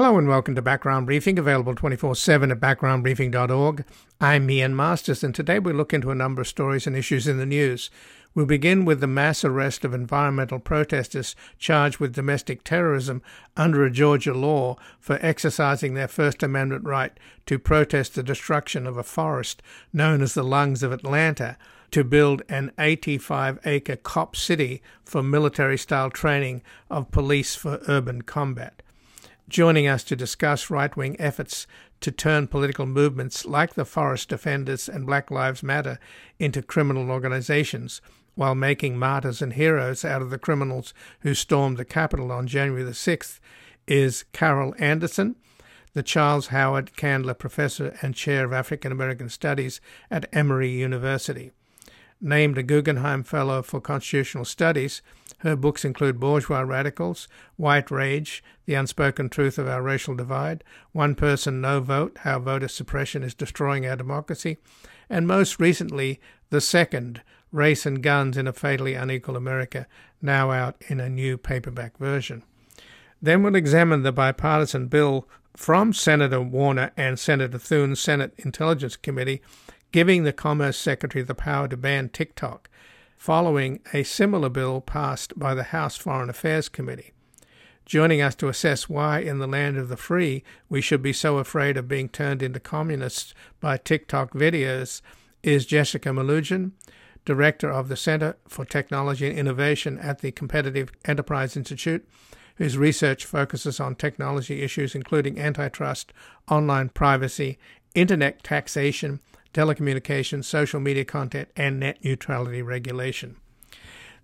Hello and welcome to Background Briefing, available 24 7 at backgroundbriefing.org. I'm Ian Masters, and today we look into a number of stories and issues in the news. We'll begin with the mass arrest of environmental protesters charged with domestic terrorism under a Georgia law for exercising their First Amendment right to protest the destruction of a forest known as the Lungs of Atlanta to build an 85 acre cop city for military style training of police for urban combat. Joining us to discuss right wing efforts to turn political movements like the Forest Defenders and Black Lives Matter into criminal organizations while making martyrs and heroes out of the criminals who stormed the Capitol on January the 6th is Carol Anderson, the Charles Howard Candler Professor and Chair of African American Studies at Emory University. Named a Guggenheim Fellow for Constitutional Studies, her books include Bourgeois Radicals, White Rage, The Unspoken Truth of Our Racial Divide, One Person, No Vote How Voter Suppression is Destroying Our Democracy, and most recently, The Second Race and Guns in a Fatally Unequal America, now out in a new paperback version. Then we'll examine the bipartisan bill from Senator Warner and Senator Thune's Senate Intelligence Committee giving the Commerce Secretary the power to ban TikTok, following a similar bill passed by the House Foreign Affairs Committee. Joining us to assess why, in the land of the free, we should be so afraid of being turned into communists by TikTok videos is Jessica Melugin, Director of the Center for Technology and Innovation at the Competitive Enterprise Institute, whose research focuses on technology issues including antitrust, online privacy, internet taxation, telecommunications, social media content, and net neutrality regulation.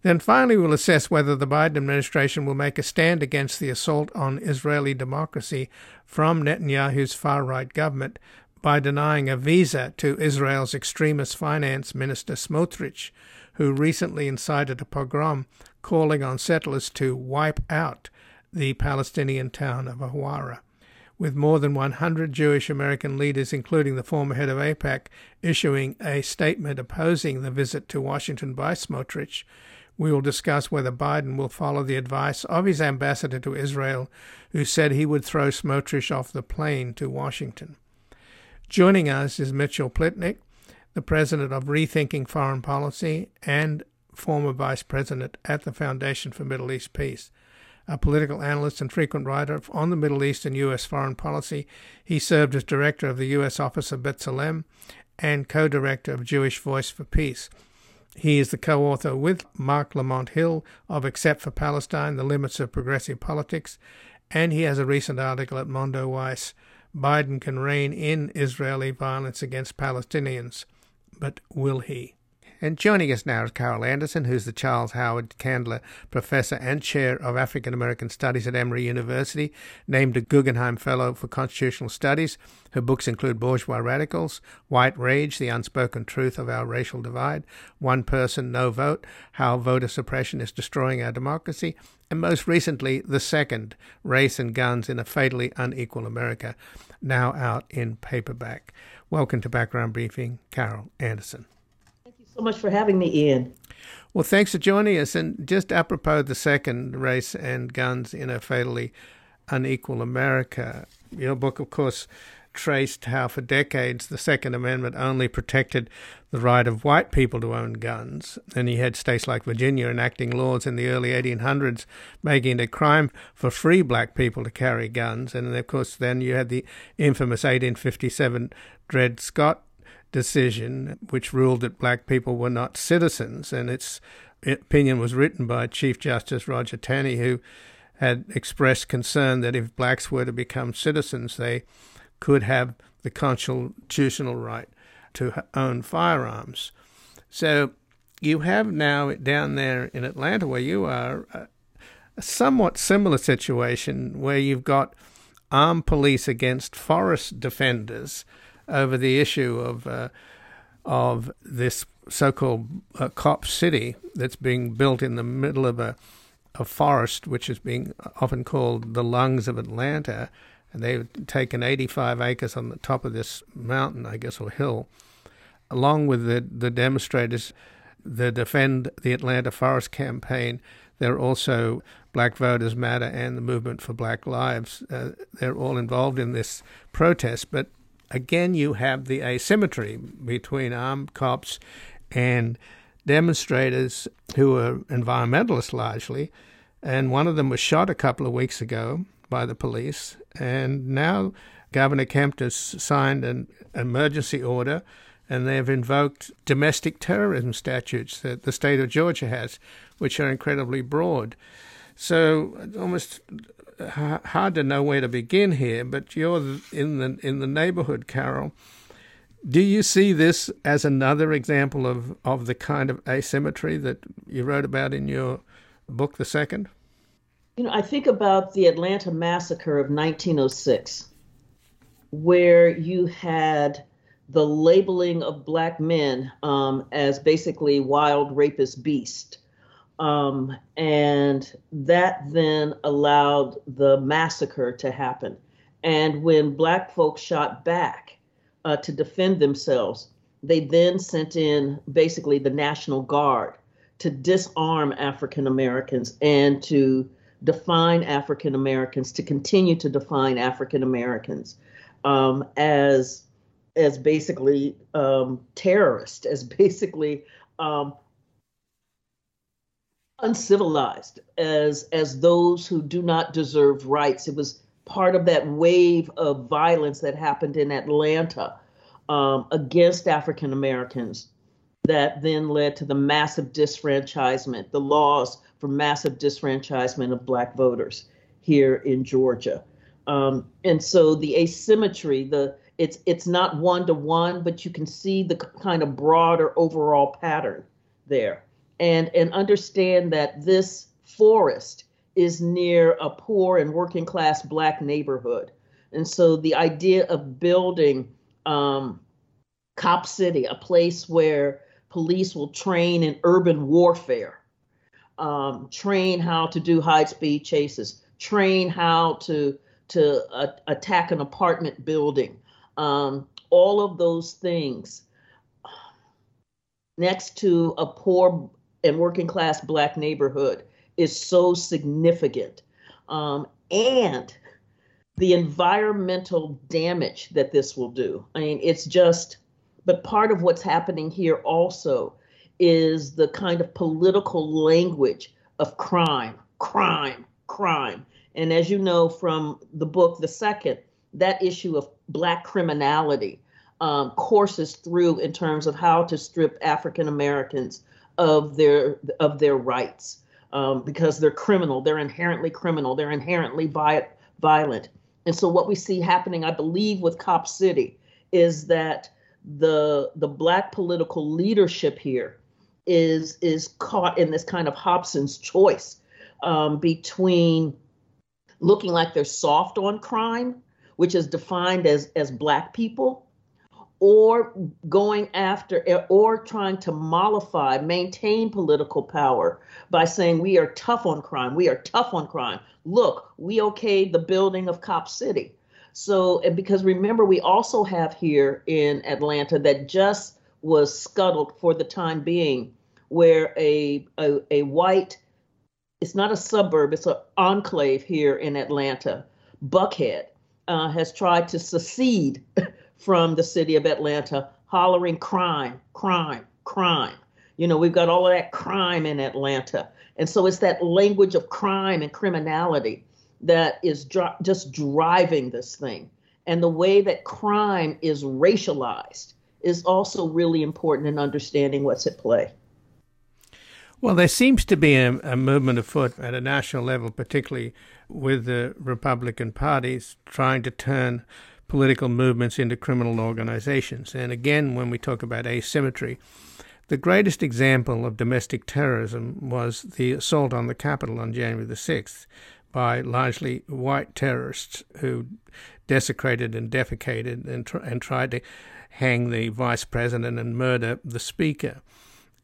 Then finally, we'll assess whether the Biden administration will make a stand against the assault on Israeli democracy from Netanyahu's far right government by denying a visa to Israel's extremist finance minister Smotrich, who recently incited a pogrom calling on settlers to wipe out the Palestinian town of Hawara with more than 100 Jewish American leaders, including the former head of AIPAC, issuing a statement opposing the visit to Washington by Smotrich. We will discuss whether Biden will follow the advice of his ambassador to Israel, who said he would throw Smotrich off the plane to Washington. Joining us is Mitchell Plitnick, the president of Rethinking Foreign Policy and former vice president at the Foundation for Middle East Peace a political analyst and frequent writer on the Middle East and U.S. foreign policy. He served as director of the U.S. Office of B'Tselem and co director of Jewish Voice for Peace. He is the co author with Marc Lamont Hill of Except for Palestine The Limits of Progressive Politics, and he has a recent article at Mondoweiss Biden can rein in Israeli violence against Palestinians, but will he? And joining us now is Carol Anderson, who's the Charles Howard Candler Professor and Chair of African American Studies at Emory University, named a Guggenheim Fellow for Constitutional Studies. Her books include Bourgeois Radicals, White Rage, The Unspoken Truth of Our Racial Divide, One Person, No Vote, How Voter Suppression is Destroying Our Democracy, and most recently, the second, Race and Guns in a Fatally Unequal America, now out in paperback. Welcome to Background Briefing, Carol Anderson so much for having me, Ian. Well, thanks for joining us. And just apropos the second race and guns in a fatally unequal America, your book, of course, traced how for decades the Second Amendment only protected the right of white people to own guns. And you had states like Virginia enacting laws in the early 1800s making it a crime for free black people to carry guns. And of course, then you had the infamous 1857 Dred Scott decision, which ruled that black people were not citizens. And its opinion was written by Chief Justice Roger Taney, who had expressed concern that if blacks were to become citizens, they could have the constitutional right to own firearms. So you have now down there in Atlanta, where you are, uh, a somewhat similar situation where you've got armed police against forest defenders over the issue of uh, of this so-called uh, cop city that's being built in the middle of a, a forest, which is being often called the lungs of Atlanta. And they've taken 85 acres on the top of this mountain, I guess, or hill, along with the, the demonstrators, the Defend the Atlanta Forest campaign. there are also Black Voters Matter and the Movement for Black Lives. Uh, they're all involved in this protest, but again, you have the asymmetry between armed cops and demonstrators who are environmentalists largely. And one of them was shot a couple of weeks ago by the police. And now Governor Kemp has signed an emergency order and they've invoked domestic terrorism statutes that the state of Georgia has, which are incredibly broad. So almost hard to know where to begin here. But you're in the in the neighborhood, Carol. Do you see this as another example of, of the kind of asymmetry that you wrote about in your book, The Second? You know, I think about the Atlanta massacre of 1906, where you had the labeling of black men um, as basically wild rapist beast. Um, and that then allowed the massacre to happen. And when black folks shot back uh, to defend themselves, they then sent in basically the National Guard to disarm African Americans and to define African Americans, to continue to define African Americans um, as as basically um, terrorist, as basically um, uncivilized, as as those who do not deserve rights. It was part of that wave of violence that happened in Atlanta um, against African Americans that then led to the massive disfranchisement, the laws for massive disfranchisement of Black voters here in Georgia. Um, and so the asymmetry, the it's it's not one to one, but you can see the kind of broader overall pattern there, and and understand that this forest is near a poor and working class black neighborhood, and so the idea of building um, Cop City, a place where police will train in urban warfare, um, train how to do high speed chases, train how to to uh, attack an apartment building, um, all of those things next to a poor and working class black neighborhood is so significant. Um, and the environmental damage that this will do. I mean, it's just, but part of what's happening here also is the kind of political language of crime, crime, crime. And as you know from the book, The Second, that issue of black criminality um, courses through in terms of how to strip African Americans of their of their rights um, because they're criminal, they're inherently criminal, they're inherently vi- violent. And so what we see happening, I believe, with Cop City is that the the black political leadership here is is caught in this kind of Hobson's choice um, between looking like they're soft on crime which is defined as as black people or going after or trying to mollify maintain political power by saying we are tough on crime. We are tough on crime. Look we okayed the building of cop city. So because remember we also have here in atlanta that just was scuttled for the time being where a a, a white it's not a suburb it's an enclave here in atlanta buckhead uh, has tried to secede from the city of Atlanta, hollering crime, crime, crime. You know, we've got all of that crime in Atlanta. And so it's that language of crime and criminality that is dr- just driving this thing. And the way that crime is racialized is also really important in understanding what's at play. Well, there seems to be a, a, movement afoot at a national level, particularly with the Republican parties trying to turn political movements into criminal organizations. And again, when we talk about asymmetry, the greatest example of domestic terrorism was the assault on the Capitol on January the 6th by largely white terrorists who desecrated and defecated and, tr- and tried to hang the vice president and murder the speaker.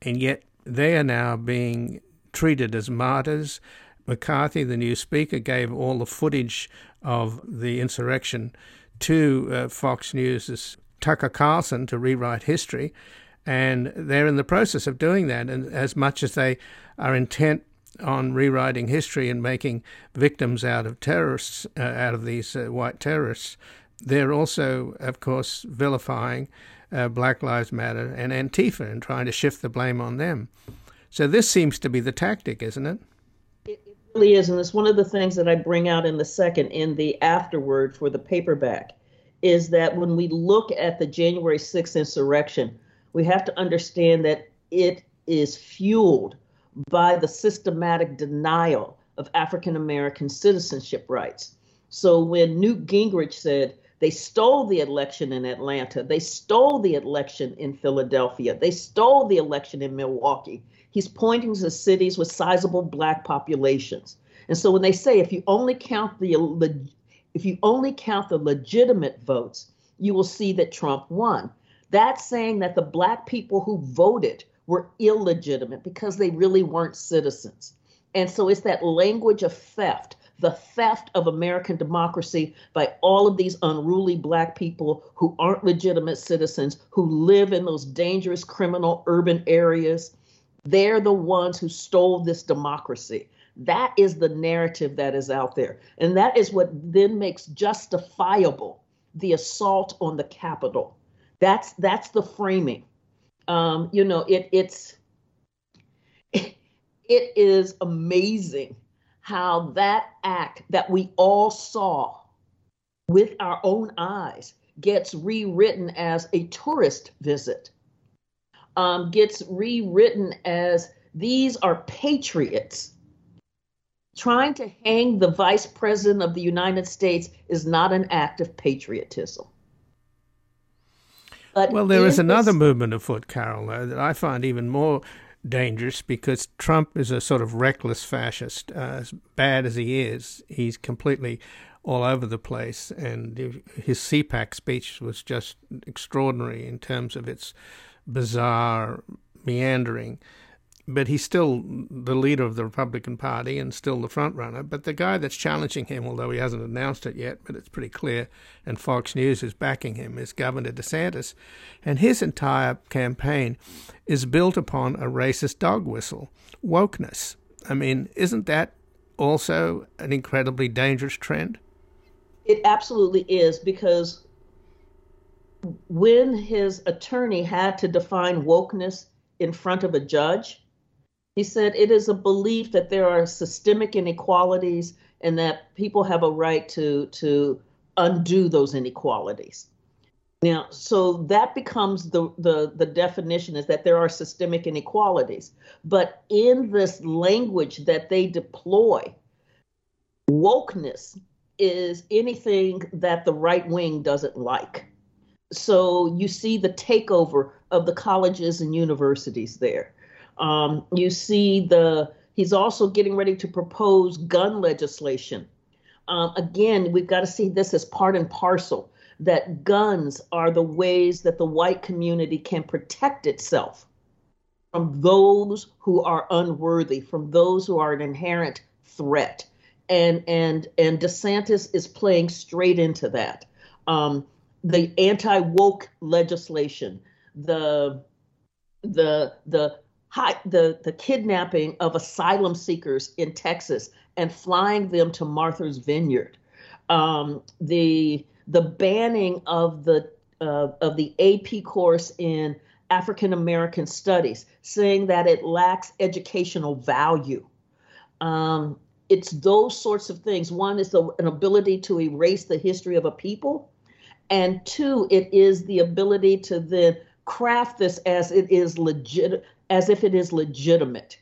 And yet, they are now being treated as martyrs. McCarthy, the new speaker, gave all the footage of the insurrection to uh, Fox News' Tucker Carlson to rewrite history, and they're in the process of doing that. And as much as they are intent on rewriting history and making victims out of terrorists, uh, out of these uh, white terrorists, they're also, of course, vilifying uh, Black Lives Matter and Antifa and trying to shift the blame on them. So this seems to be the tactic, isn't it? Really is, and it's one of the things that I bring out in the second in the afterword for the paperback is that when we look at the January 6th insurrection, we have to understand that it is fueled by the systematic denial of African American citizenship rights. So when Newt Gingrich said they stole the election in Atlanta, they stole the election in Philadelphia, they stole the election in Milwaukee, he's pointing to cities with sizable black populations. And so when they say if you only count the if you only count the legitimate votes, you will see that Trump won. That's saying that the black people who voted were illegitimate because they really weren't citizens. And so it's that language of theft, the theft of American democracy by all of these unruly black people who aren't legitimate citizens, who live in those dangerous criminal urban areas. They're the ones who stole this democracy. That is the narrative that is out there. And that is what then makes justifiable the assault on the Capitol. That's that's the framing. Um, you know, it it's it, it is amazing how that act that we all saw with our own eyes gets rewritten as a tourist visit, um, gets rewritten as these are patriots trying to hang the vice president of the United States is not an act of patriotism. But well, there is another movement afoot, Carol, though, that I find even more dangerous because Trump is a sort of reckless fascist. Uh, as bad as he is, he's completely all over the place, and his CPAC speech was just extraordinary in terms of its bizarre meandering but he's still the leader of the Republican Party and still the front runner. But the guy that's challenging him, although he hasn't announced it yet, but it's pretty clear, and Fox News is backing him, is Governor DeSantis. And his entire campaign is built upon a racist dog whistle, wokeness. I mean, isn't that also an incredibly dangerous trend? It absolutely is because when his attorney had to define wokeness in front of a judge, he said it is a belief that there are systemic inequalities and that people have a right to to undo those inequalities. Now, so that becomes the, the, the definition is that there are systemic inequalities. But in this language that they deploy, wokeness is anything that the right wing doesn't like. So you see the takeover of the colleges and universities there. Um, you see the he's also getting ready to propose gun legislation. Um, again, we've got to see this as part and parcel that guns are the ways that the white community can protect itself from those who are unworthy, from those who are an inherent threat. And and and DeSantis is playing straight into that. Um, the anti woke legislation, the the the the, the kidnapping of asylum seekers in Texas and flying them to Martha's Vineyard, um, the the banning of the uh, of the AP course in African American Studies, saying that it lacks educational value. Um, it's those sorts of things. One is the, an ability to erase the history of a people, and two, it is the ability to then craft this as it is legit as if it is legitimate,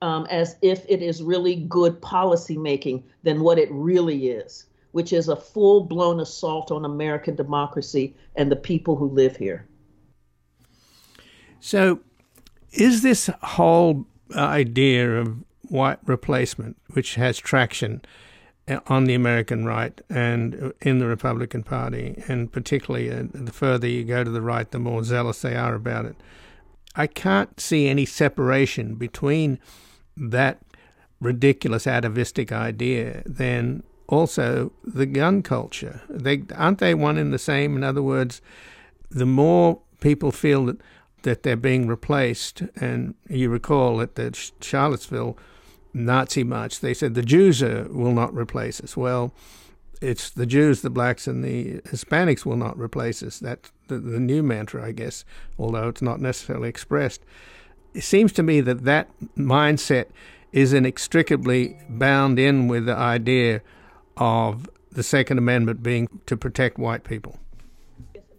um, as if it is really good policy making than what it really is, which is a full blown assault on American democracy and the people who live here. So, is this whole idea of white replacement, which has traction uh, on the American right and in the Republican Party, and particularly uh, the further you go to the right, the more zealous they are about it, I can't see any separation between that ridiculous atavistic idea than also the gun culture. They aren't they one in the same. In other words, the more people feel that that they're being replaced, and you recall at the Charlottesville Nazi march. They said the Jews are, will not replace us. Well, it's the Jews, the blacks, and the Hispanics will not replace us. That's the, the new mantra, I guess, although it's not necessarily expressed. It seems to me that that mindset is inextricably bound in with the idea of the Second Amendment being to protect white people.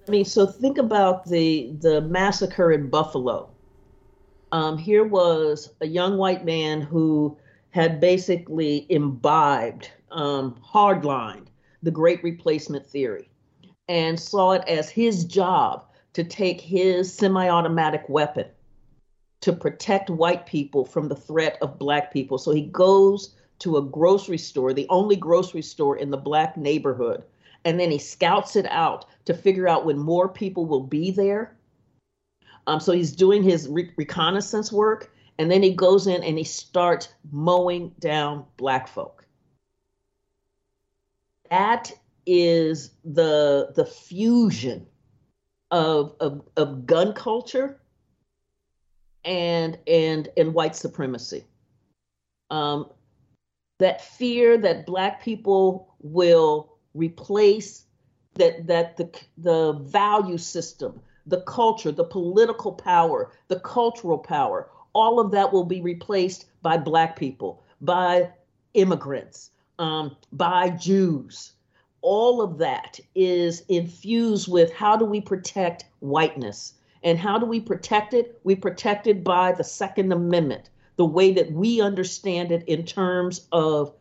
I mean, so think about the the massacre in Buffalo. Um, here was a young white man who had basically imbibed, um, hardlined the Great Replacement theory, and saw it as his job to take his semi-automatic weapon to protect white people from the threat of black people. So he goes to a grocery store, the only grocery store in the black neighborhood, and then he scouts it out to figure out when more people will be there. Um, so he's doing his re- reconnaissance work, and then he goes in and he starts mowing down black folk. That is the the fusion of, of, of gun culture and and and white supremacy. Um, that fear that black people will replace that that the the value system, the culture, the political power, the cultural power, all of that will be replaced by black people, by immigrants, um, by Jews. All of that is infused with how do we protect whiteness? And how do we protect it? We protect it by the Second Amendment, the way that we understand it in terms of,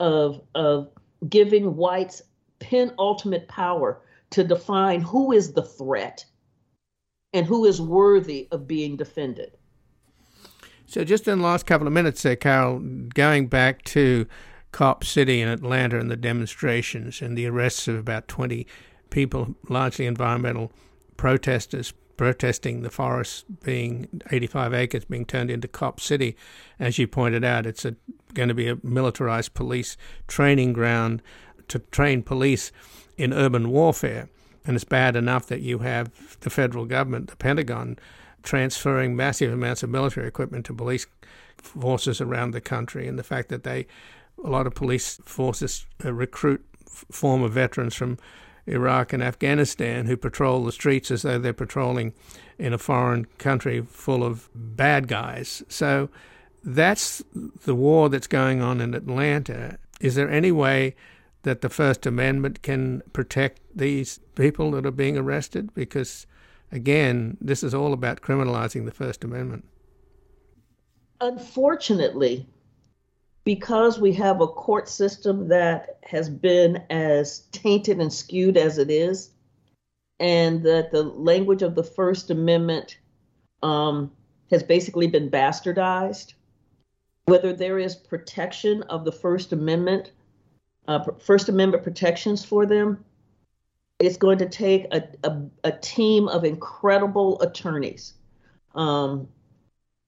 of, of giving whites penultimate power to define who is the threat and who is worthy of being defended. So, just in the last couple of minutes there, Carol, going back to Cop City in Atlanta and the demonstrations and the arrests of about 20 people, largely environmental protesters, protesting the forest being 85 acres being turned into Cop City. As you pointed out, it's a, going to be a militarized police training ground to train police in urban warfare. And it's bad enough that you have the federal government, the Pentagon, transferring massive amounts of military equipment to police forces around the country, and the fact that they, a lot of police forces uh, recruit former veterans from Iraq and Afghanistan who patrol the streets as though they're patrolling in a foreign country full of bad guys. So that's the war that's going on in Atlanta. Is there any way that the First Amendment can protect these people that are being arrested? Because, again, this is all about criminalizing the First Amendment. Unfortunately, because we have a court system that has been as tainted and skewed as it is, and that the language of the First Amendment um, has basically been bastardized, whether there is protection of the First Amendment, uh, First Amendment protections for them, it's going to take a, a, a team of incredible attorneys um,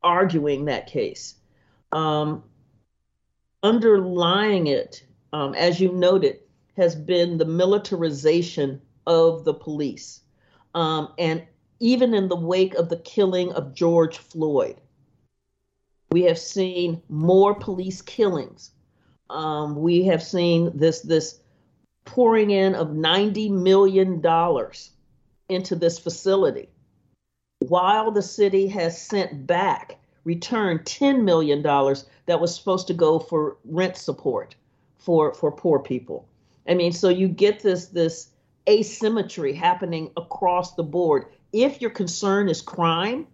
arguing that case. Um, underlying it, um, as you noted, has been the militarization of the police. Um, and even in the wake of the killing of George Floyd, we have seen more police killings. Um, we have seen this this pouring in of ninety million dollars into this facility, while the city has sent back returned $10 million that was supposed to go for rent support for, for poor people. I mean, so you get this, this asymmetry happening across the board. If your concern is crime,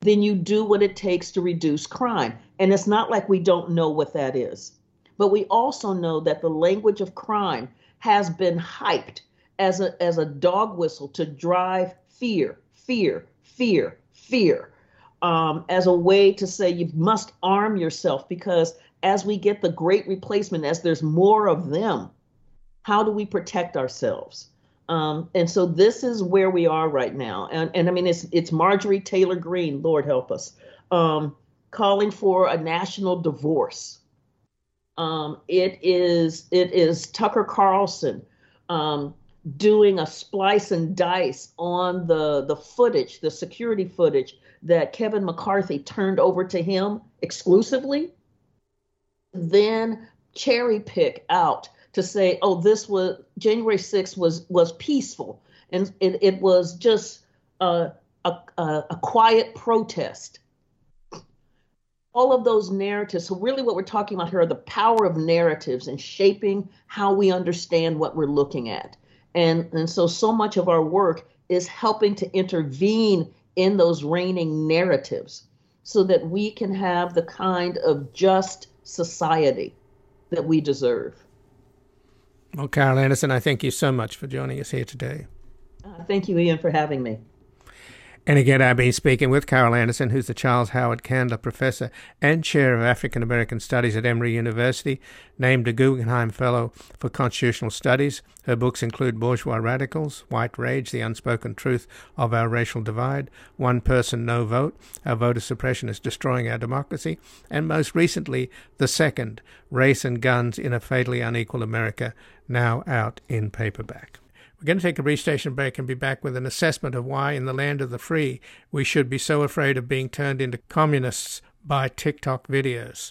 then you do what it takes to reduce crime. And it's not like we don't know what that is. But we also know that the language of crime has been hyped as a, as a dog whistle to drive fear, fear, fear, fear um, as a way to say you must arm yourself because as we get the great replacement, as there's more of them, how do we protect ourselves? Um, and so this is where we are right now. And, and I mean, it's, it's Marjorie Taylor Greene, Lord help us, um, calling for a national divorce. Um, it is it is Tucker Carlson um, doing a splice and dice on the the footage, the security footage that Kevin McCarthy turned over to him exclusively. then cherry pick out to say, oh, this was January 6th was was peaceful and it, it was just a, a, a quiet protest. All of those narratives. So, really, what we're talking about here are the power of narratives and shaping how we understand what we're looking at. And, and so, so much of our work is helping to intervene in those reigning narratives so that we can have the kind of just society that we deserve. Well, Carol Anderson, I thank you so much for joining us here today. Uh, thank you, Ian, for having me. And again, I've been speaking with Carol Anderson, who's the Charles Howard Candler Professor and Chair of African American Studies at Emory University, named a Guggenheim Fellow for Constitutional Studies. Her books include Bourgeois Radicals, White Rage, The Unspoken Truth of Our Racial Divide, One Person, No Vote, How Voter Suppression is Destroying Our Democracy, and most recently, the second, Race and Guns in a Fatally Unequal America, now out in paperback. We're going to take a brief station break and be back with an assessment of why, in the land of the free, we should be so afraid of being turned into communists by TikTok videos.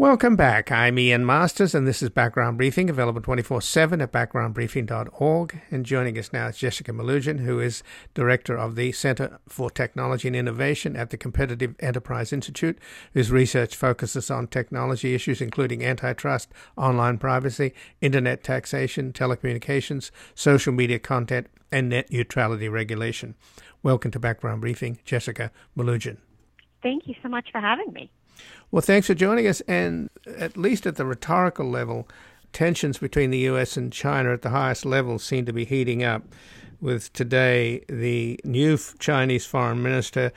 Welcome back. I'm Ian Masters, and this is Background Briefing, available 24 7 at backgroundbriefing.org. And joining us now is Jessica Melugin, who is Director of the Center for Technology and Innovation at the Competitive Enterprise Institute, whose research focuses on technology issues including antitrust, online privacy, internet taxation, telecommunications, social media content, and net neutrality regulation. Welcome to Background Briefing, Jessica Melugin. Thank you so much for having me. Well, thanks for joining us. And at least at the rhetorical level, tensions between the U.S. and China at the highest level seem to be heating up. With today, the new Chinese foreign minister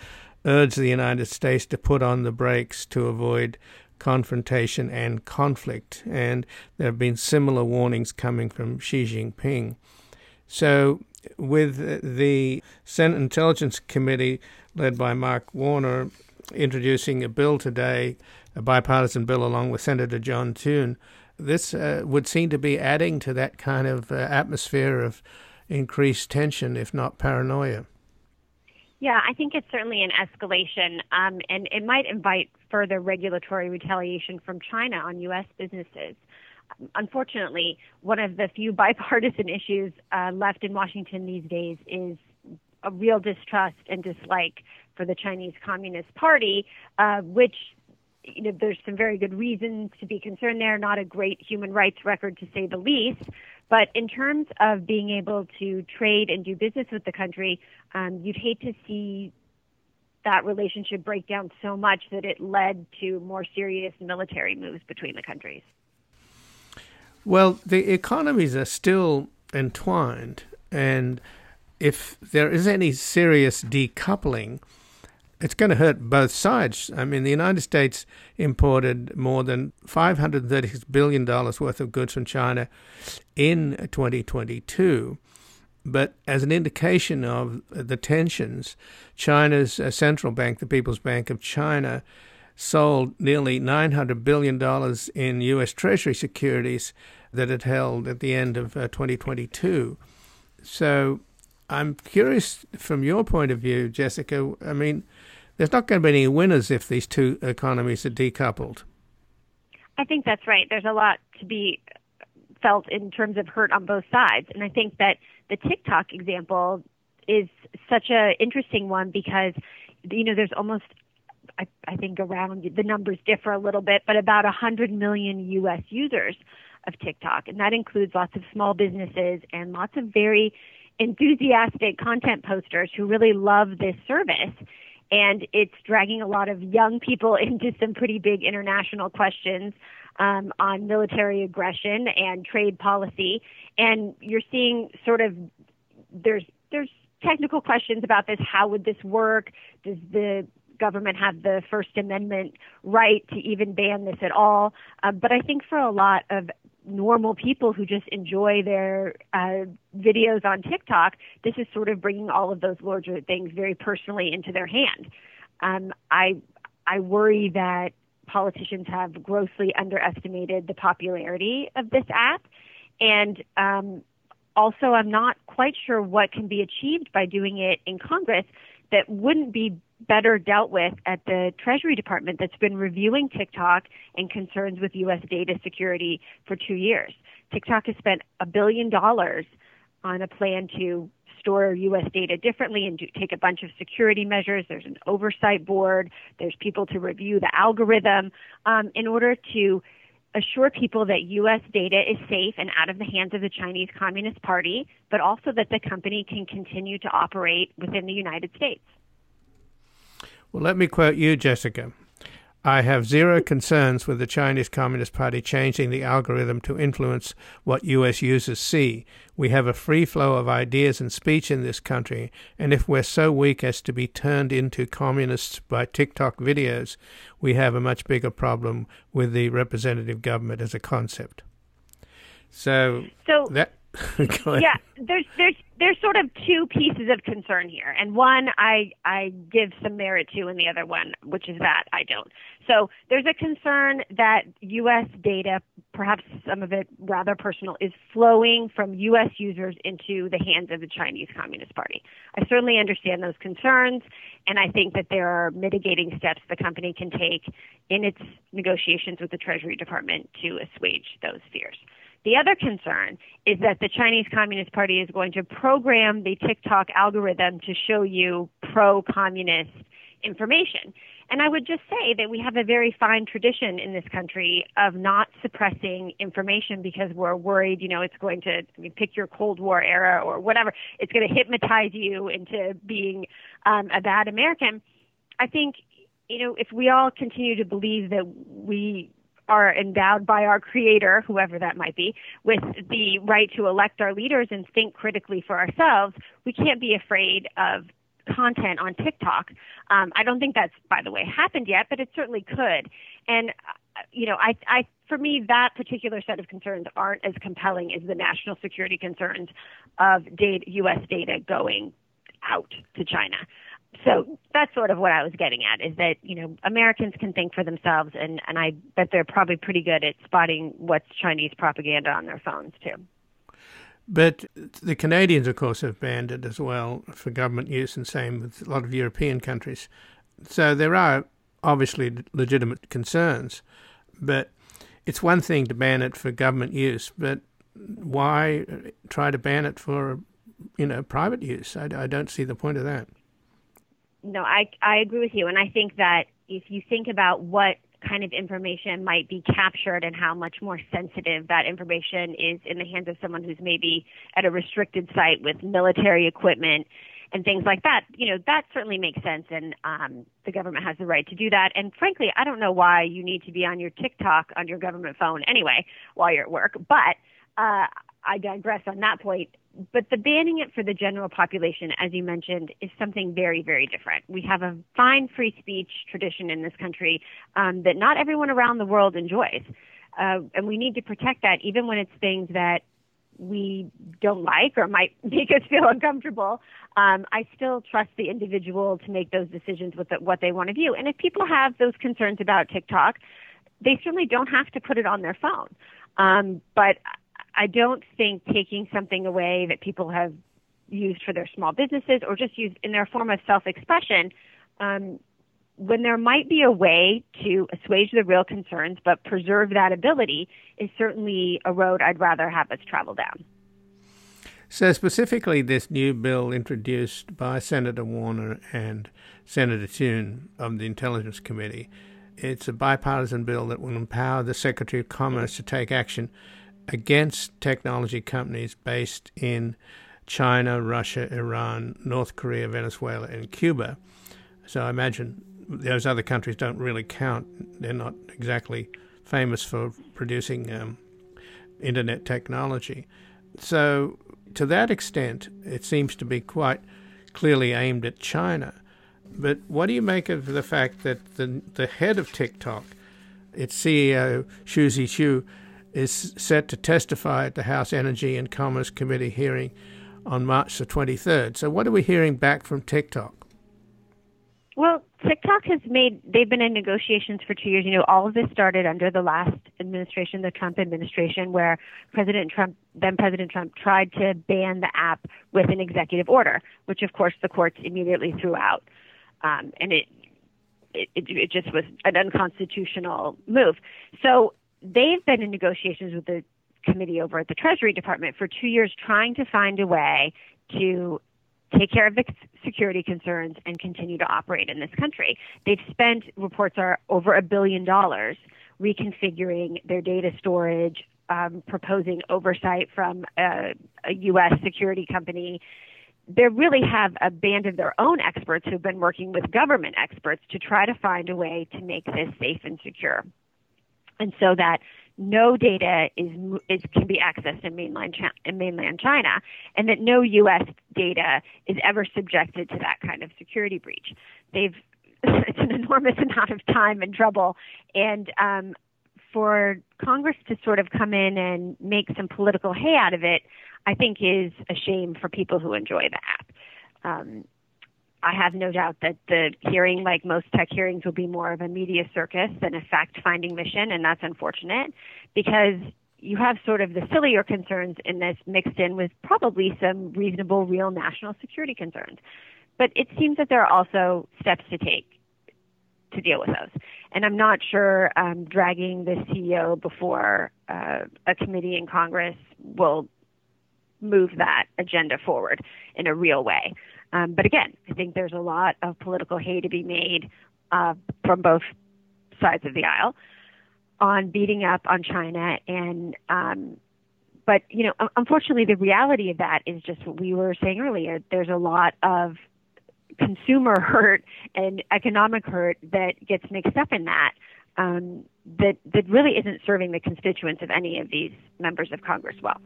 urged the United States to put on the brakes to avoid confrontation and conflict. And there have been similar warnings coming from Xi Jinping. So, with the Senate Intelligence Committee led by Mark Warner introducing a bill today, a bipartisan bill, along with Senator John Thune. This uh, would seem to be adding to that kind of uh, atmosphere of increased tension, if not paranoia. Yeah, I think it's certainly an escalation, um, and it might invite further regulatory retaliation from China on U.S. businesses. Unfortunately, one of the few bipartisan issues uh, left in Washington these days is a real distrust and dislike for the Chinese Communist Party, uh, which you know there's some very good reasons to be concerned there. Not a great human rights record to say the least. But in terms of being able to trade and do business with the country, um, you'd hate to see that relationship break down so much that it led to more serious military moves between the countries. Well, the economies are still entwined, and if there is any serious decoupling, it's going to hurt both sides. I mean, the United States imported more than $536 billion worth of goods from China in 2022. But as an indication of the tensions, China's uh, central bank, the People's Bank of China, sold nearly $900 billion in U.S. Treasury securities that it held at the end of uh, 2022. So I'm curious from your point of view, Jessica. I mean, there's not going to be any winners if these two economies are decoupled. I think that's right. There's a lot to be felt in terms of hurt on both sides. And I think that the TikTok example is such an interesting one because, you know, there's almost I, I think around the numbers differ a little bit, but about 100 million U.S. users of TikTok, and that includes lots of small businesses and lots of very enthusiastic content posters who really love this service. And it's dragging a lot of young people into some pretty big international questions um, on military aggression and trade policy. And you're seeing sort of there's there's technical questions about this. How would this work? Does the government have the First Amendment right to even ban this at all? Uh, but I think for a lot of normal people who just enjoy their uh, videos on TikTok, this is sort of bringing all of those larger things very personally into their hand. Um, I I worry that politicians have grossly underestimated the popularity of this app, and um, also I'm not quite sure what can be achieved by doing it in Congress that wouldn't be better dealt with at the Treasury Department that's been reviewing TikTok and concerns with U.S. data security for two years. TikTok has spent a billion dollars on a plan to store U.S. data differently and do, take a bunch of security measures. There's an oversight board. There's people to review the algorithm um, in order to assure people that U.S. data is safe and out of the hands of the Chinese Communist Party, but also that the company can continue to operate within the United States. Well, let me quote you, Jessica. I have zero concerns with the Chinese Communist Party changing the algorithm to influence what US users see. We have a free flow of ideas and speech in this country, and if we're so weak as to be turned into communists by TikTok videos, we have a much bigger problem with the representative government as a concept. So, so that yeah, there's there's there's sort of two pieces of concern here, and one I I give some merit to, and the other one, which is that I don't. So there's a concern that U.S. data, perhaps some of it rather personal, is flowing from U.S. users into the hands of the Chinese Communist Party. I certainly understand those concerns, and I think that there are mitigating steps the company can take in its negotiations with the Treasury Department to assuage those fears. The other concern is that the Chinese Communist Party is going to program the TikTok algorithm to show you pro communist information. And I would just say that we have a very fine tradition in this country of not suppressing information because we're worried, you know, it's going to I mean, pick your Cold War era or whatever. It's going to hypnotize you into being um, a bad American. I think, you know, if we all continue to believe that we are endowed by our creator, whoever that might be, with the right to elect our leaders and think critically for ourselves, we can't be afraid of content on TikTok. Um, I don't think that's, by the way, happened yet, but it certainly could. And uh, you know, I, I, for me, that particular set of concerns aren't as compelling as the national security concerns of data, U.S. data going out to China so that's sort of what I was getting at is that, you know, Americans can think for themselves and, and I bet they're probably pretty good at spotting what's Chinese propaganda on their phones too. But the Canadians, of course, have banned it as well for government use, and same with a lot of European countries. So there are obviously legitimate concerns, but it's one thing to ban it for government use, but why try to ban it for, you know, private use? I, I don't see the point of that no, I I agree with you, and I think that if you think about what kind of information might be captured and how much more sensitive that information is in the hands of someone who's maybe at a restricted site with military equipment and things like that, you know, that certainly makes sense, and um, the government has the right to do that. And frankly, I don't know why you need to be on your TikTok on your government phone anyway while you're at work, but uh, I digress on that point but the banning it for the general population, as you mentioned, is something very, very different. We have a fine free speech tradition in this country um, that not everyone around the world enjoys. Uh, and we need to protect that even when it's things that we don't like or might make us feel uncomfortable. Um, I still trust the individual to make those decisions with the, what they want to view. And if people have those concerns about TikTok, they certainly don't have to put it on their phone. Um, but I don't think taking something away that people have used for their small businesses or just used in their form of self-expression, um, when there might be a way to assuage the real concerns but preserve that ability, is certainly a road I'd rather have us travel down. So, specifically, this new bill introduced by Senator Warner and Senator Thune of the Intelligence Committee. It's a bipartisan bill that will empower the Secretary of Commerce to take action against technology companies based in China, Russia, Iran, North Korea, Venezuela, and Cuba. So I imagine those other countries don't really count. They're not exactly famous for producing um, internet technology. So, to that extent, it seems to be quite clearly aimed at China. But what do you make of the fact that the, the head of TikTok, its CEO, Shou Zi Chew, is set to testify at the House Energy and Commerce Committee hearing on March the 23rd. So, what are we hearing back from TikTok? Well, TikTok has made, they've been in negotiations for two years. You know, all of this started under the last administration, the Trump administration, where President Trump, then President Trump, tried to ban the app with an executive order, which of course the courts immediately threw out. Um, and it, it, it just was an unconstitutional move. So they've been in negotiations with the committee over at the Treasury Department for two years trying to find a way to take care of the security concerns and continue to operate in this country. They've spent, reports are, over a billion dollars reconfiguring their data storage, um, proposing oversight from a, a U.S. security company. They really have a band of their own experts who've been working with government experts to try to find a way to make this safe and secure. And so that no data is, is can be accessed in mainland in mainland China, and that no U.S. data is ever subjected to that kind of security breach. They've it's an enormous amount of time and trouble, and um, for Congress to sort of come in and make some political hay out of it, I think is a shame for people who enjoy the app. Um, I have no doubt that the hearing, like most tech hearings, will be more of a media circus than a fact finding mission, and that's unfortunate because you have sort of the sillier concerns in this mixed in with probably some reasonable, real national security concerns. But it seems that there are also steps to take to deal with those. And I'm not sure um, dragging the CEO before uh, a committee in Congress will move that agenda forward in a real way. Um, but again, I think there's a lot of political hay to be made uh, from both sides of the aisle on beating up on China and um, but you know unfortunately the reality of that is just what we were saying earlier there's a lot of consumer hurt and economic hurt that gets mixed up in that um, that that really isn't serving the constituents of any of these members of Congress well.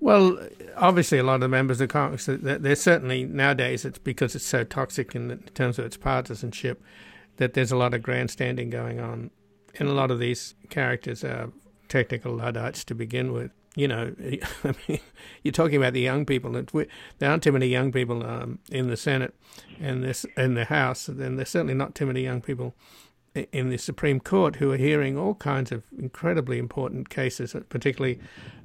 Well, obviously, a lot of the members of Congress, they're certainly nowadays, it's because it's so toxic in terms of its partisanship that there's a lot of grandstanding going on. And a lot of these characters are technical Luddites to begin with. You know, I mean, you're talking about the young people. There aren't too many young people um, in the Senate and this in the House, and there's certainly not too many young people in the Supreme Court who are hearing all kinds of incredibly important cases, particularly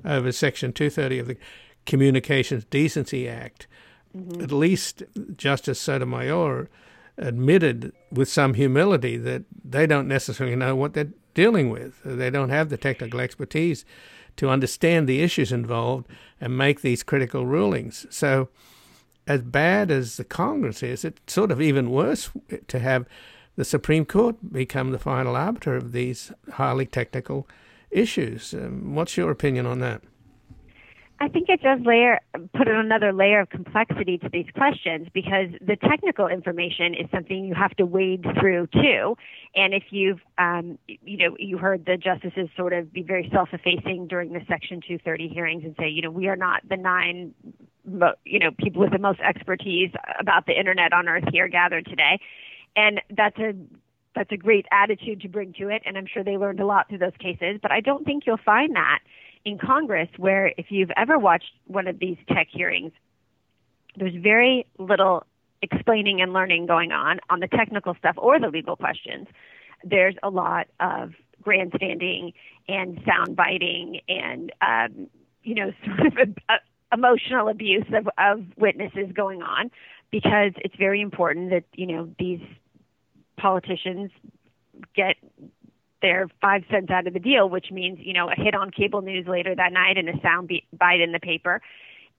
over Section 230 of the Communications Decency Act. Mm-hmm. At least Justice Sotomayor admitted with some humility that they don't necessarily know what they're dealing with. They don't have the technical expertise to understand the issues involved and make these critical rulings. So, as bad as the Congress is, it's sort of even worse to have the Supreme Court become the final arbiter of these highly technical issues. Um, what's your opinion on that? I think it does layer put another layer of complexity to these questions because the technical information is something you have to wade through too. And if you've, um, you know, you heard the justices sort of be very self-effacing during the Section 230 hearings and say, you know, we are not the nine, you know, people with the most expertise about the internet on earth here gathered today and that's a that's a great attitude to bring to it and i'm sure they learned a lot through those cases but i don't think you'll find that in congress where if you've ever watched one of these tech hearings there's very little explaining and learning going on on the technical stuff or the legal questions. There's a lot of grandstanding and sound biting and um, you know sort of a, a emotional abuse of, of witnesses going on because it's very important that you know these politicians get their five cents out of the deal, which means, you know, a hit on cable news later that night and a sound bite in the paper.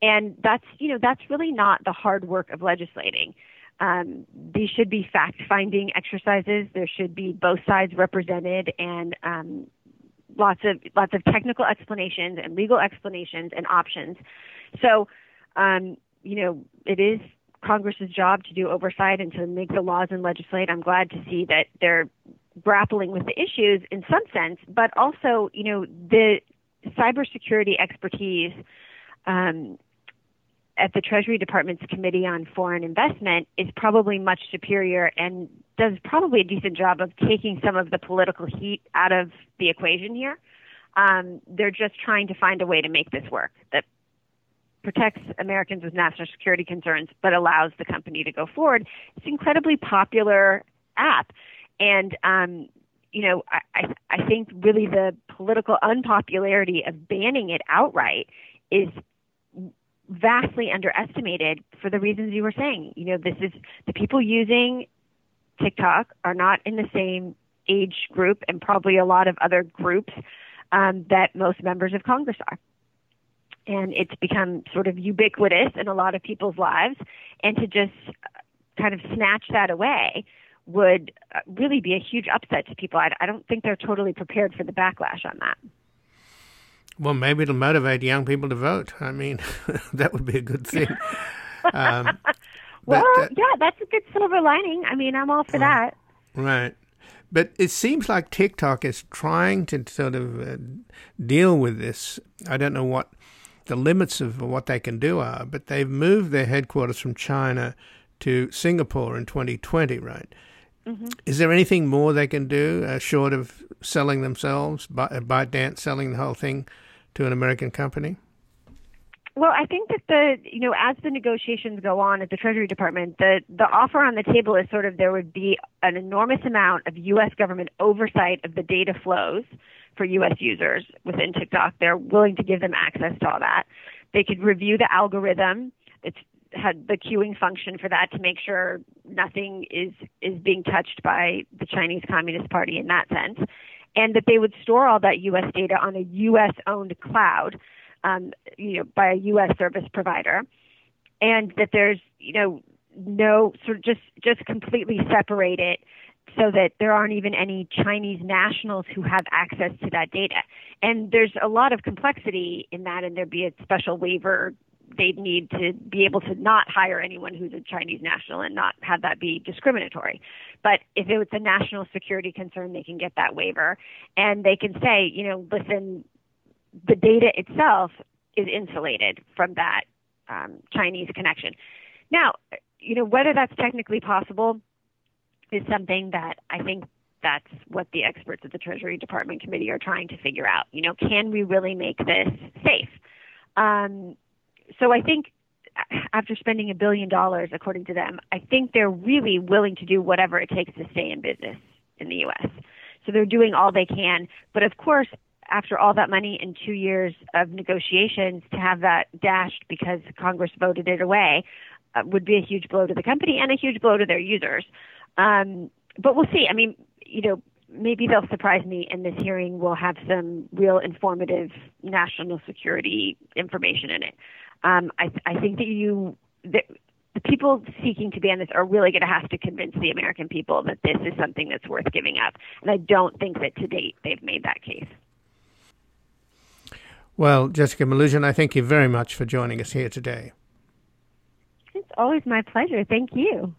And that's, you know, that's really not the hard work of legislating. Um, these should be fact-finding exercises. There should be both sides represented, and um, lots of lots of technical explanations and legal explanations and options. So, um, you know, it is Congress's job to do oversight and to make the laws and legislate. I'm glad to see that they're grappling with the issues in some sense, but also, you know, the cybersecurity expertise um, at the Treasury Department's Committee on Foreign Investment is probably much superior and does probably a decent job of taking some of the political heat out of the equation here. Um, they're just trying to find a way to make this work that protects Americans with national security concerns, but allows the company to go forward. It's an incredibly popular app, and um, you know, I, I think really the political unpopularity of banning it outright is vastly underestimated for the reasons you were saying. You know, this is the people using TikTok are not in the same age group and probably a lot of other groups um, that most members of Congress are. And it's become sort of ubiquitous in a lot of people's lives. And to just kind of snatch that away would uh, really be a huge upset to people. I, I don't think they're totally prepared for the backlash on that. Well, maybe it'll motivate young people to vote. I mean, that would be a good thing. Um, well, but, uh, yeah, that's a good silver lining. I mean, I'm all for that. Right. But it seems like TikTok is trying to sort of uh, deal with this. I don't know what the limits of what they can do are, but they've moved their headquarters from China to Singapore in 2020, right? Mm-hmm. Is there anything more they can do uh, short of selling themselves, ByteDance selling the whole thing to an American company? Well, I think that the you know as the negotiations go on at the Treasury Department, the the offer on the table is sort of there would be an enormous amount of U.S. government oversight of the data flows for U.S. users within TikTok. They're willing to give them access to all that. They could review the algorithm. It's had the queuing function for that to make sure nothing is is being touched by the Chinese Communist Party in that sense, and that they would store all that U.S. data on a U.S. owned cloud um, you know, by a U.S. service provider, and that there's, you know, no sort of just just completely separate it so that there aren't even any Chinese nationals who have access to that data. And there's a lot of complexity in that, and there'd be a special waiver they'd need to be able to not hire anyone who's a Chinese national and not have that be discriminatory. But if it's a national security concern, they can get that waiver. And they can say, you know, listen, the data itself is insulated from that um, Chinese connection. Now, you know, whether that's technically possible is something that I think that's what the experts at the Treasury Department Committee are trying to figure out. You know, can we really make this safe? Um, so I think after spending a billion dollars, according to them, I think they're really willing to do whatever it takes to stay in business in the U.S. So they're doing all they can. But of course, after all that money and two years of negotiations to have that dashed because Congress voted it away uh, would be a huge blow to the company and a huge blow to their users. Um, but we'll see. I mean, you know, maybe they'll surprise me and this hearing will have some real informative national security information in it. Um, I, I think that you, that the people seeking to ban this are really going to have to convince the American people that this is something that's worth giving up. And I don't think that to date they've made that case. Well, Jessica Melugin, I thank you very much for joining us here today. It's always my pleasure. Thank you.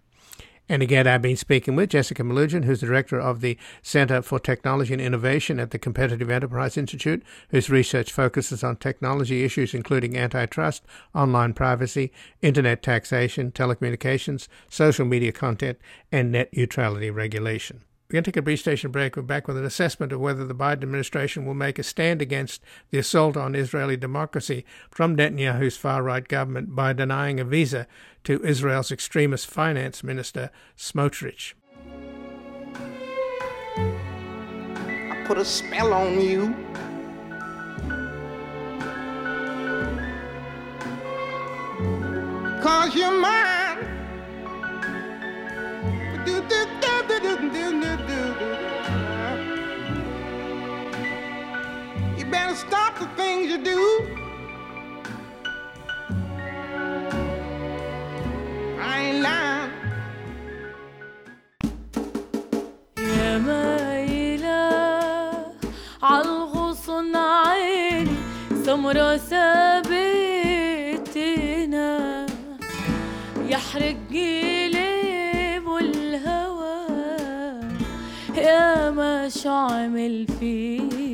And again, I've been speaking with Jessica Melugin, who's the director of the Center for Technology and Innovation at the Competitive Enterprise Institute, whose research focuses on technology issues including antitrust, online privacy, internet taxation, telecommunications, social media content, and net neutrality regulation. We're going to take a brief station break. We're back with an assessment of whether the Biden administration will make a stand against the assault on Israeli democracy from Netanyahu's far right government by denying a visa to Israel's extremist finance minister, Smotrich. I put a spell on you. Cause you're mine. stop the things you do. I ain't lying. يا مايلة عيني سمرة سابتنا يحرق جيلب والهوى يا شو عمل فيه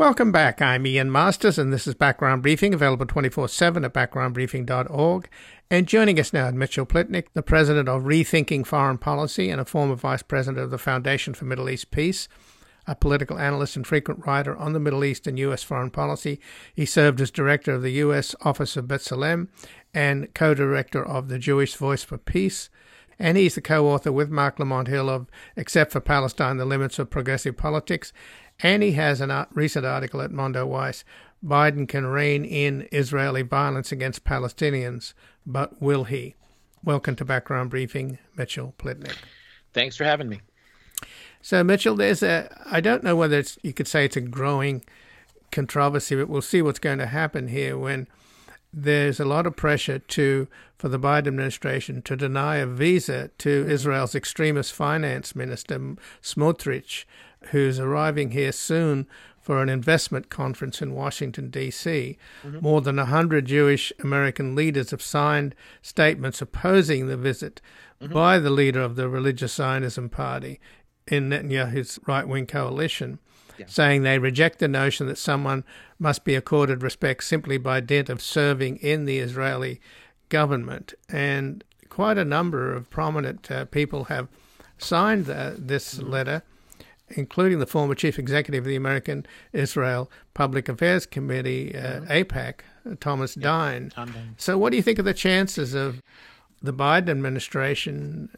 Welcome back. I'm Ian Masters, and this is Background Briefing, available 24 7 at backgroundbriefing.org. And joining us now is Mitchell Plitnick, the president of Rethinking Foreign Policy and a former vice president of the Foundation for Middle East Peace, a political analyst and frequent writer on the Middle East and U.S. foreign policy. He served as director of the U.S. Office of B'Tselem and co director of the Jewish Voice for Peace. And he's the co author with Marc Lamont Hill of Except for Palestine The Limits of Progressive Politics and he has a uh, recent article at Mondoweiss Biden can rein in Israeli violence against Palestinians, but will he? Welcome to Background Briefing, Mitchell Plitnick. Thanks for having me. So, Mitchell, there's a, I don't know whether it's, you could say it's a growing controversy, but we'll see what's going to happen here when there's a lot of pressure to for the Biden administration to deny a visa to Israel's extremist finance minister Smotrich who's arriving here soon for an investment conference in Washington, D.C. Mm-hmm. More than 100 Jewish American leaders have signed statements opposing the visit mm-hmm. by the leader of the Religious Zionism Party in Netanyahu's right wing coalition, yeah. saying they reject the notion that someone must be accorded respect simply by dint of serving in the Israeli government. And quite a number of prominent uh, people have signed uh, this mm-hmm. letter including the former chief executive of the American Israel Public Affairs Committee, uh, mm-hmm. AIPAC, Thomas yeah, Dine. So, what do you think of the chances of the Biden administration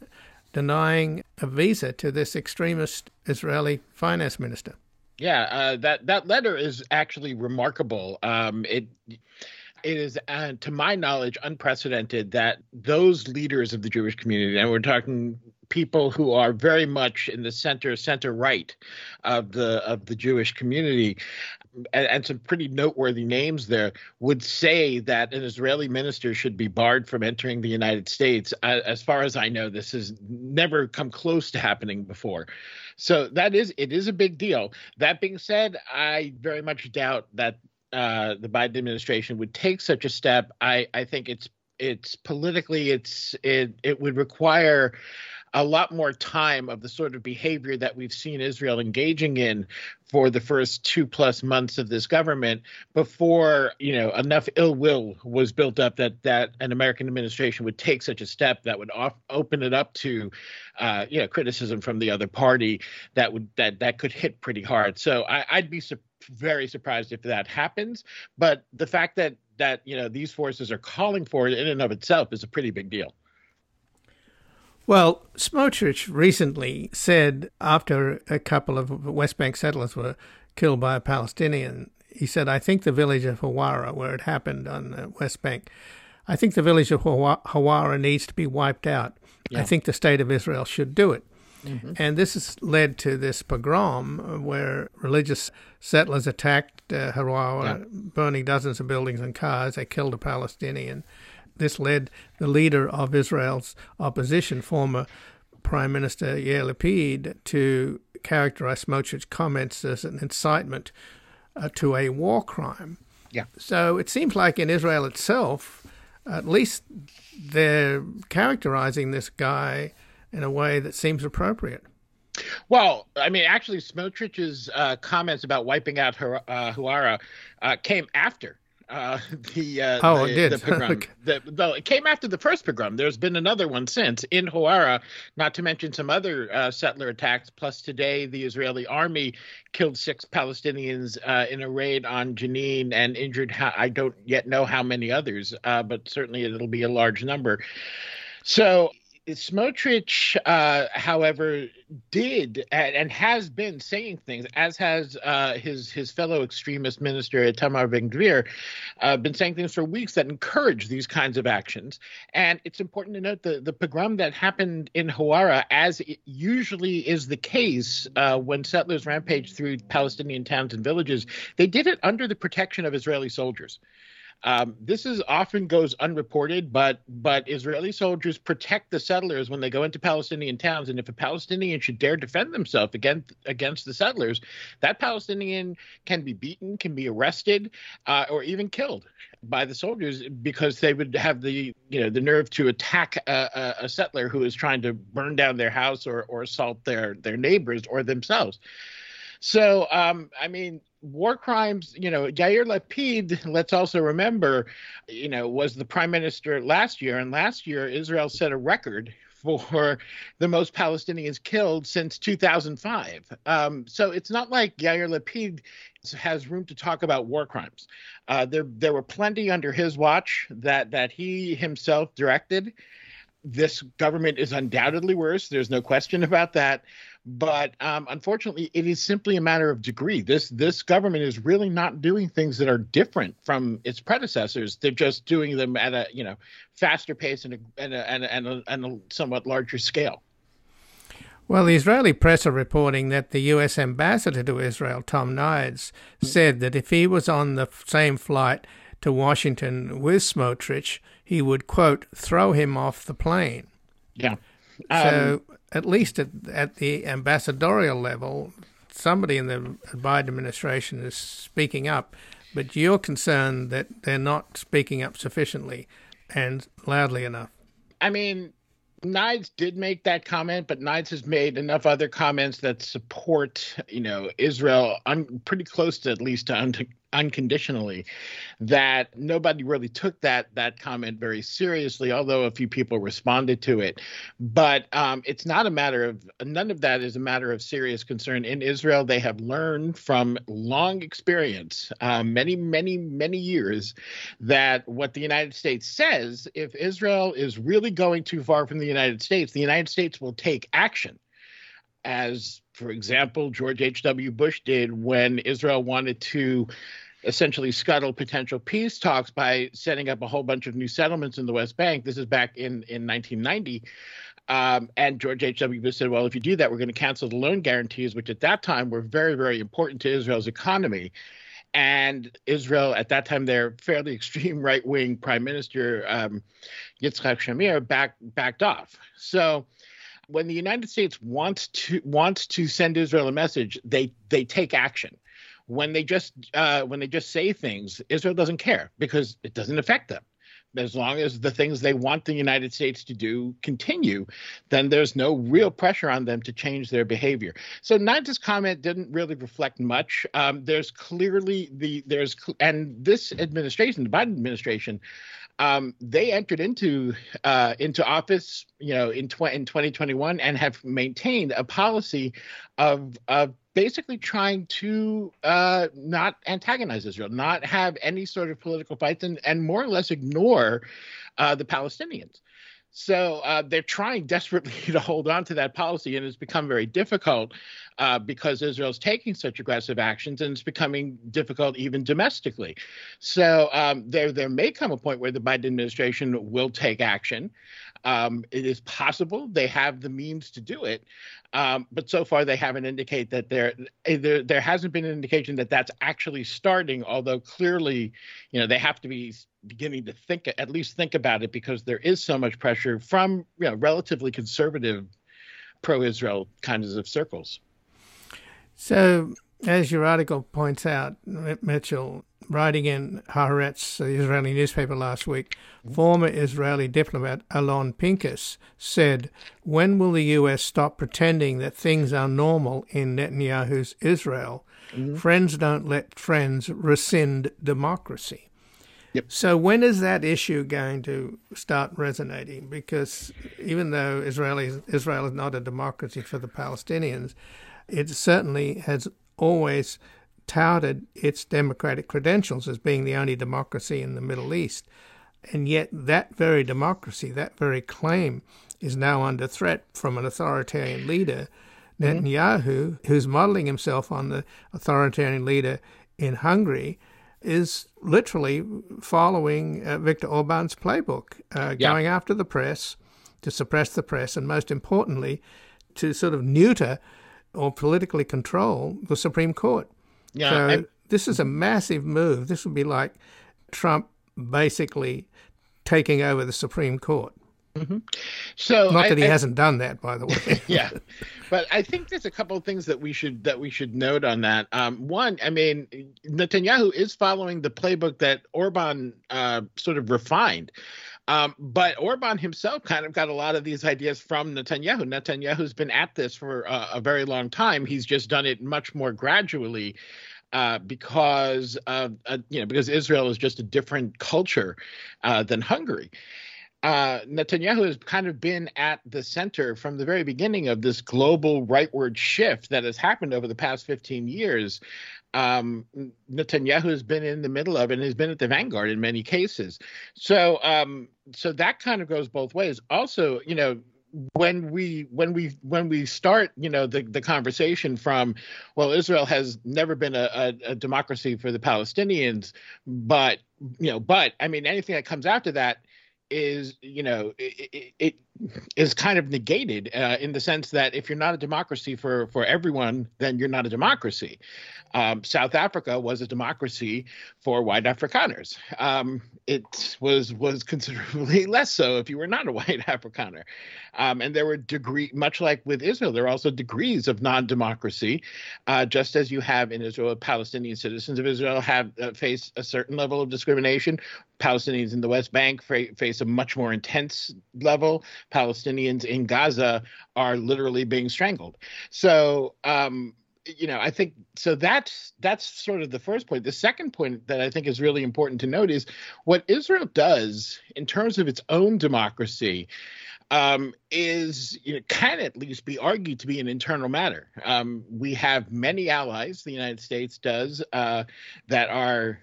denying a visa to this extremist Israeli finance minister? Yeah, uh, that that letter is actually remarkable. Um, it it is, uh, to my knowledge, unprecedented that those leaders of the Jewish community, and we're talking people who are very much in the center center right of the of the Jewish community and, and, some pretty noteworthy names there would say that an Israeli minister should be barred from entering the United States. as far as I know, this has never come close to happening before. So that is it is a big deal. That being said, I very much doubt that uh, the Biden administration would take such a step. I I think it's it's politically it's it it would require a lot more time of the sort of behavior that we've seen Israel engaging in for the first two plus months of this government before you know enough ill will was built up that that an American administration would take such a step that would off, open it up to uh, you know criticism from the other party that would that that could hit pretty hard. So I, I'd be su- very surprised if that happens. But the fact that that you know these forces are calling for it in and of itself is a pretty big deal. Well, Smotrich recently said after a couple of West Bank settlers were killed by a Palestinian, he said, I think the village of Hawara, where it happened on the West Bank, I think the village of Hawara needs to be wiped out. Yeah. I think the state of Israel should do it. Mm-hmm. And this has led to this pogrom where religious settlers attacked uh, Hawara, yeah. burning dozens of buildings and cars. They killed a Palestinian. This led the leader of Israel's opposition, former Prime Minister Yair Lapid, to characterize Smotrich's comments as an incitement uh, to a war crime. Yeah. So it seems like in Israel itself, at least they're characterizing this guy in a way that seems appropriate. Well, I mean, actually, Smotrich's uh, comments about wiping out uh, Hawara uh, came after uh, the uh, oh, the, it did. The pogrom. the, the, it came after the first pogrom. There's been another one since in Hawara, not to mention some other uh, settler attacks. Plus, today the Israeli army killed six Palestinians uh, in a raid on Jenin and injured. Ha- I don't yet know how many others, uh, but certainly it'll be a large number. So Smotrich, uh, however, did and has been saying things, as has uh, his his fellow extremist minister Itamar Ben Gvir, uh, been saying things for weeks that encourage these kinds of actions. And it's important to note the the pogrom that happened in Hawara, as usually is the case uh, when settlers rampage through Palestinian towns and villages, they did it under the protection of Israeli soldiers. Um, this is often goes unreported, but but Israeli soldiers protect the settlers when they go into Palestinian towns, and if a Palestinian should dare defend themselves against against the settlers, that Palestinian can be beaten, can be arrested, uh, or even killed by the soldiers because they would have the you know the nerve to attack a, a, a settler who is trying to burn down their house or or assault their their neighbors or themselves. So, um, I mean, war crimes, you know, Yair Lapid, let's also remember, you know, was the prime minister last year. And last year, Israel set a record for the most Palestinians killed since 2005. Um, so it's not like Yair Lapid has room to talk about war crimes. Uh, there, there were plenty under his watch that that he himself directed. This government is undoubtedly worse. There's no question about that but um, unfortunately, it is simply a matter of degree. This this government is really not doing things that are different from its predecessors. They're just doing them at a you know faster pace and a and a, and a, and a, and a somewhat larger scale. Well, the Israeli press are reporting that the U.S. ambassador to Israel, Tom Nides, said that if he was on the same flight to Washington with Smotrich, he would, quote, throw him off the plane. Yeah. Um, so at least at, at the ambassadorial level, somebody in the Biden administration is speaking up, but you're concerned that they're not speaking up sufficiently and loudly enough. I mean, Nides did make that comment, but Nides has made enough other comments that support, you know, Israel un- pretty close to at least to unconditionally that nobody really took that that comment very seriously although a few people responded to it. But um, it's not a matter of none of that is a matter of serious concern in israel. They have learned from long experience uh, many many many years that what the united states says if israel is really going too far from the united states the united states will take action as for example, George H.W. Bush did when Israel wanted to essentially scuttle potential peace talks by setting up a whole bunch of new settlements in the West Bank. This is back in, in 1990. Um, and George H.W. Bush said, well, if you do that, we're going to cancel the loan guarantees, which at that time were very, very important to Israel's economy. And Israel, at that time, their fairly extreme right wing prime minister, um, Yitzhak Shamir, back, backed off. So when the United States wants to wants to send Israel a message, they they take action when they just uh, when they just say things, Israel doesn't care because it doesn't affect them. As long as the things they want the United States to do continue, then there's no real pressure on them to change their behavior. So Nides' comment didn't really reflect much. Um, there's clearly the there's and this administration, the Biden administration, um, they entered into uh, into office, you know, in, tw- in 2021 and have maintained a policy of of basically trying to uh, not antagonize Israel, not have any sort of political fights, and, and more or less ignore uh, the Palestinians. So uh, they're trying desperately to hold on to that policy, and it's become very difficult uh, because Israel's taking such aggressive actions, and it's becoming difficult even domestically. So um, there, there may come a point where the Biden administration will take action. Um, it is possible they have the means to do it, um, but so far they haven't indicated that there, there there hasn't been an indication that that's actually starting. Although clearly, you know, they have to be beginning to think at least think about it because there is so much pressure from you know relatively conservative pro-Israel kinds of circles. So, as your article points out, Mitchell, writing in Haaretz, the Israeli newspaper last week, former Israeli diplomat Alon Pinkas said, When will the U.S. stop pretending that things are normal in Netanyahu's Israel? Mm-hmm. Friends don't let friends rescind democracy. Yep. So when is that issue going to start resonating? Because even though Israeli Israel is not a democracy for the Palestinians, it certainly has always touted its democratic credentials as being the only democracy in the Middle East. And yet, that very democracy, that very claim, is now under threat from an authoritarian leader, mm-hmm. Netanyahu, who's modeling himself on the authoritarian leader in Hungary, is literally following uh, Viktor Orban's playbook, uh, yeah. going after the press to suppress the press, and most importantly, to sort of neuter or politically control the Supreme Court. Yeah, so I, this is a massive move. This would be like Trump basically taking over the Supreme Court. Mm-hmm. So not that I, he I, hasn't done that, by the way. yeah, but I think there's a couple of things that we should that we should note on that. Um, one, I mean, Netanyahu is following the playbook that Orban uh, sort of refined. Um, but Orban himself kind of got a lot of these ideas from Netanyahu. Netanyahu's been at this for a very long time. He's just done it much more gradually. Uh, because uh, you know because Israel is just a different culture uh, than Hungary. Uh, Netanyahu has kind of been at the center from the very beginning of this global rightward shift that has happened over the past 15 years. Um, Netanyahu has been in the middle of it and has been at the vanguard in many cases. So, um, so that kind of goes both ways. Also, you know, when we when we when we start you know the the conversation from well israel has never been a, a, a, democracy for the palestinians but you know but i mean anything that comes after that is you know it, it is kind of negated uh, in the sense that if you're not a democracy for for everyone then you're not a democracy um, South Africa was a democracy for white Afrikaners. Um, it was was considerably less so if you were not a white Afrikaner. Um, and there were degree, much like with Israel, there are also degrees of non-democracy, uh, just as you have in Israel. Palestinian citizens of Israel have uh, face a certain level of discrimination. Palestinians in the West Bank fa- face a much more intense level. Palestinians in Gaza are literally being strangled. So um, you know, I think so. That's that's sort of the first point. The second point that I think is really important to note is what Israel does in terms of its own democracy um, is you know, can at least be argued to be an internal matter. Um, we have many allies. The United States does uh, that are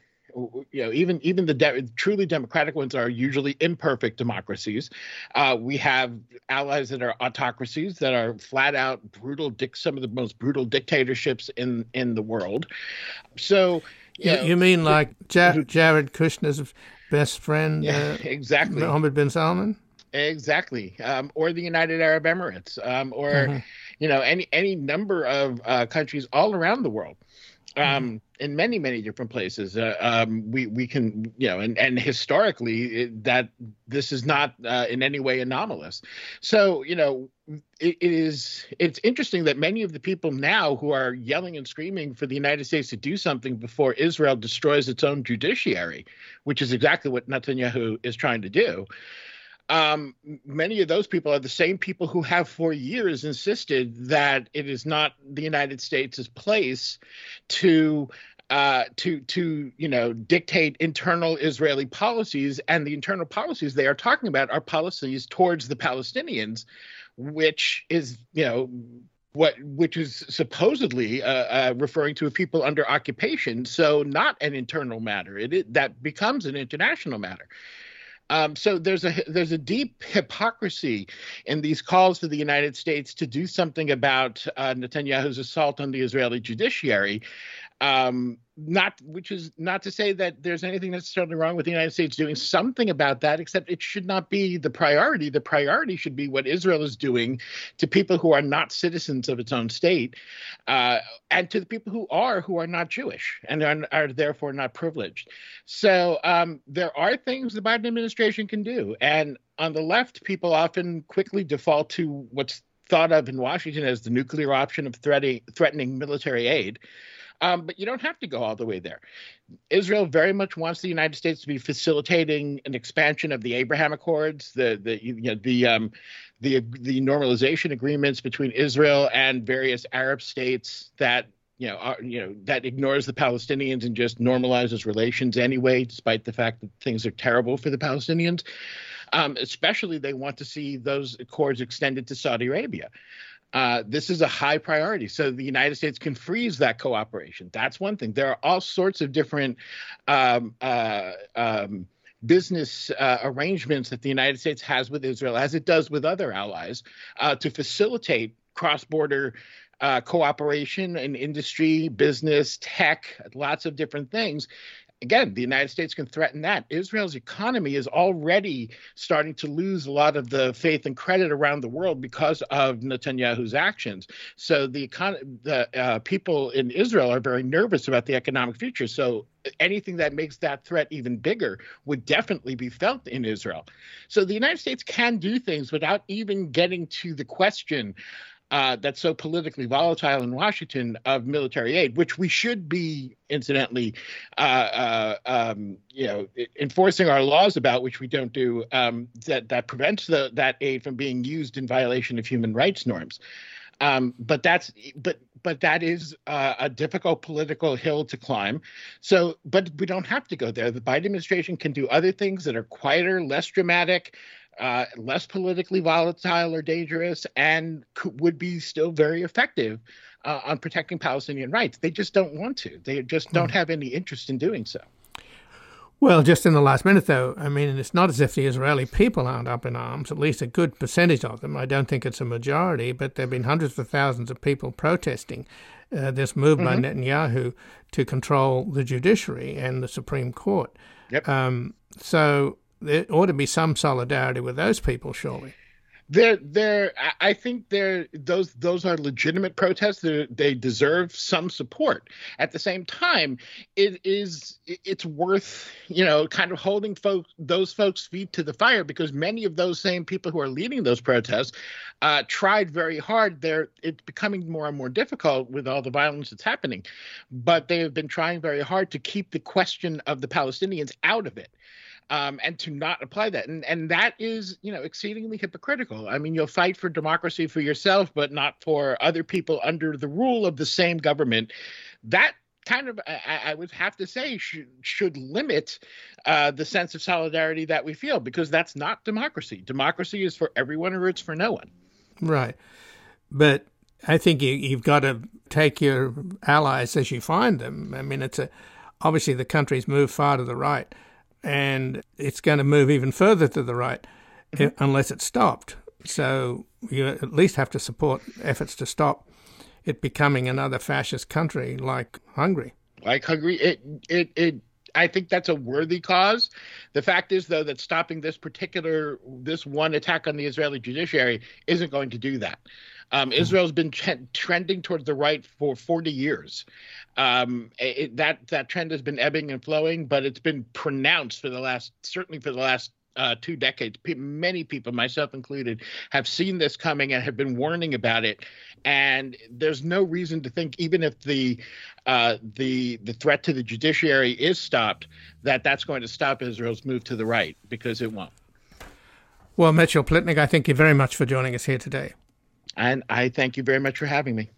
you know even even the de- truly democratic ones are usually imperfect democracies. Uh, we have allies that are autocracies that are flat out brutal dic- some of the most brutal dictatorships in in the world. So you, you, you mean like ja- jared kushner's best friend yeah, uh, exactly. Mohammed bin salman? Exactly. Um, or the united arab emirates um, or mm-hmm. you know any any number of uh, countries all around the world um, in many many different places. Uh, um, we we can you know and and historically it, that this is not uh, in any way anomalous. So you know it, it is it's interesting that many of the people now who are yelling and screaming for the United States to do something before Israel destroys its own judiciary, which is exactly what Netanyahu is trying to do um, many of those people are the same people who have for years insisted that it is not the United States' place to uh, to to you know dictate internal Israeli policies, and the internal policies they are talking about are policies towards the Palestinians, which is you know what which is supposedly uh, uh, referring to a people under occupation, so not an internal matter. It, it that becomes an international matter. Um, so there's a there's a deep hypocrisy in these calls to the United States to do something about uh, Netanyahu's assault on the Israeli judiciary, um, not which is not to say that there's anything necessarily wrong with the United States doing something about that, except it should not be the priority. The priority should be what Israel is doing to people who are not citizens of its own state, uh, and to the people who are who are not Jewish and are, are therefore not privileged. So um, there are things the Biden administration can do, and on the left, people often quickly default to what's thought of in Washington as the nuclear option of threatening, threatening military aid. Um, but you don't have to go all the way there. Israel very much wants the United States to be facilitating an expansion of the Abraham Accords, the the you know, the um, the the normalization agreements between Israel and various Arab states that you know are, you know that ignores the Palestinians and just normalizes relations anyway, despite the fact that things are terrible for the Palestinians. Um, especially, they want to see those accords extended to Saudi Arabia. Uh, this is a high priority. So the United States can freeze that cooperation. That's one thing. There are all sorts of different um, uh, um, business uh, arrangements that the United States has with Israel, as it does with other allies, uh, to facilitate cross border. Uh, cooperation in industry, business, tech, lots of different things again, the United States can threaten that. Israel's economy is already starting to lose a lot of the faith and credit around the world because of Netanyahu's actions. So the econ- the uh, people in Israel are very nervous about the economic future. So anything that makes that threat even bigger would definitely be felt in Israel. So the United States can do things without even getting to the question uh, that's so politically volatile in Washington of military aid, which we should be, incidentally, uh, uh, um, you know, enforcing our laws about, which we don't do, um, that that prevents the, that aid from being used in violation of human rights norms. Um, but that's but but that is uh, a difficult political hill to climb. So, but we don't have to go there. The Biden administration can do other things that are quieter, less dramatic, uh, less politically volatile or dangerous, and could, would be still very effective uh, on protecting Palestinian rights. They just don't want to. They just don't hmm. have any interest in doing so. Well, just in the last minute, though, I mean, it's not as if the Israeli people aren't up in arms, at least a good percentage of them. I don't think it's a majority, but there have been hundreds of thousands of people protesting uh, this move mm-hmm. by Netanyahu to control the judiciary and the Supreme Court. Yep. Um, so there ought to be some solidarity with those people, surely. They're, they're, I think they're, those, those are legitimate protests. They're, they deserve some support. At the same time, it is, it's worth, you know, kind of holding folks, those folks' feet to the fire because many of those same people who are leading those protests uh, tried very hard. They're, it's becoming more and more difficult with all the violence that's happening, but they have been trying very hard to keep the question of the Palestinians out of it um, and to not apply that. And and that is, you know, exceedingly hypocritical. I mean, you'll fight for democracy for yourself, but not for other people under the rule of the same government. That kind of, I, I would have to say, should, should limit uh, the sense of solidarity that we feel because that's not democracy. Democracy is for everyone or it's for no one. Right. But I think you, you've got to take your allies as you find them. I mean, it's a obviously the country's moved far to the right and it's going to move even further to the right mm-hmm. unless it's stopped. So you at least have to support efforts to stop it becoming another fascist country like Hungary. Like Hungary, it it it. I think that's a worthy cause. The fact is, though, that stopping this particular this one attack on the Israeli judiciary isn't going to do that. Um, mm-hmm. Israel's been trending towards the right for 40 years. Um, it, that that trend has been ebbing and flowing, but it's been pronounced for the last certainly for the last uh, two decades. P- many people, myself included, have seen this coming and have been warning about it. And there's no reason to think, even if the uh, the the threat to the judiciary is stopped, that that's going to stop Israel's move to the right because it won't. Well, Mitchell Plitnick, I thank you very much for joining us here today. And I thank you very much for having me.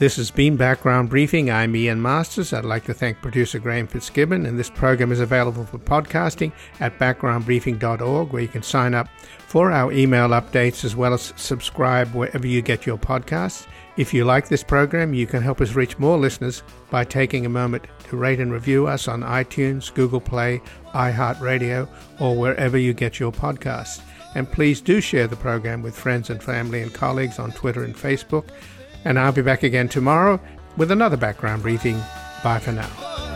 This has been Background Briefing. I'm Ian Masters. I'd like to thank producer Graham Fitzgibbon, and this program is available for podcasting at backgroundbriefing.org, where you can sign up for our email updates as well as subscribe wherever you get your podcasts. If you like this program, you can help us reach more listeners by taking a moment to rate and review us on iTunes, Google Play, iHeartRadio, or wherever you get your podcasts. And please do share the program with friends and family and colleagues on Twitter and Facebook. And I'll be back again tomorrow with another background briefing. Bye for now.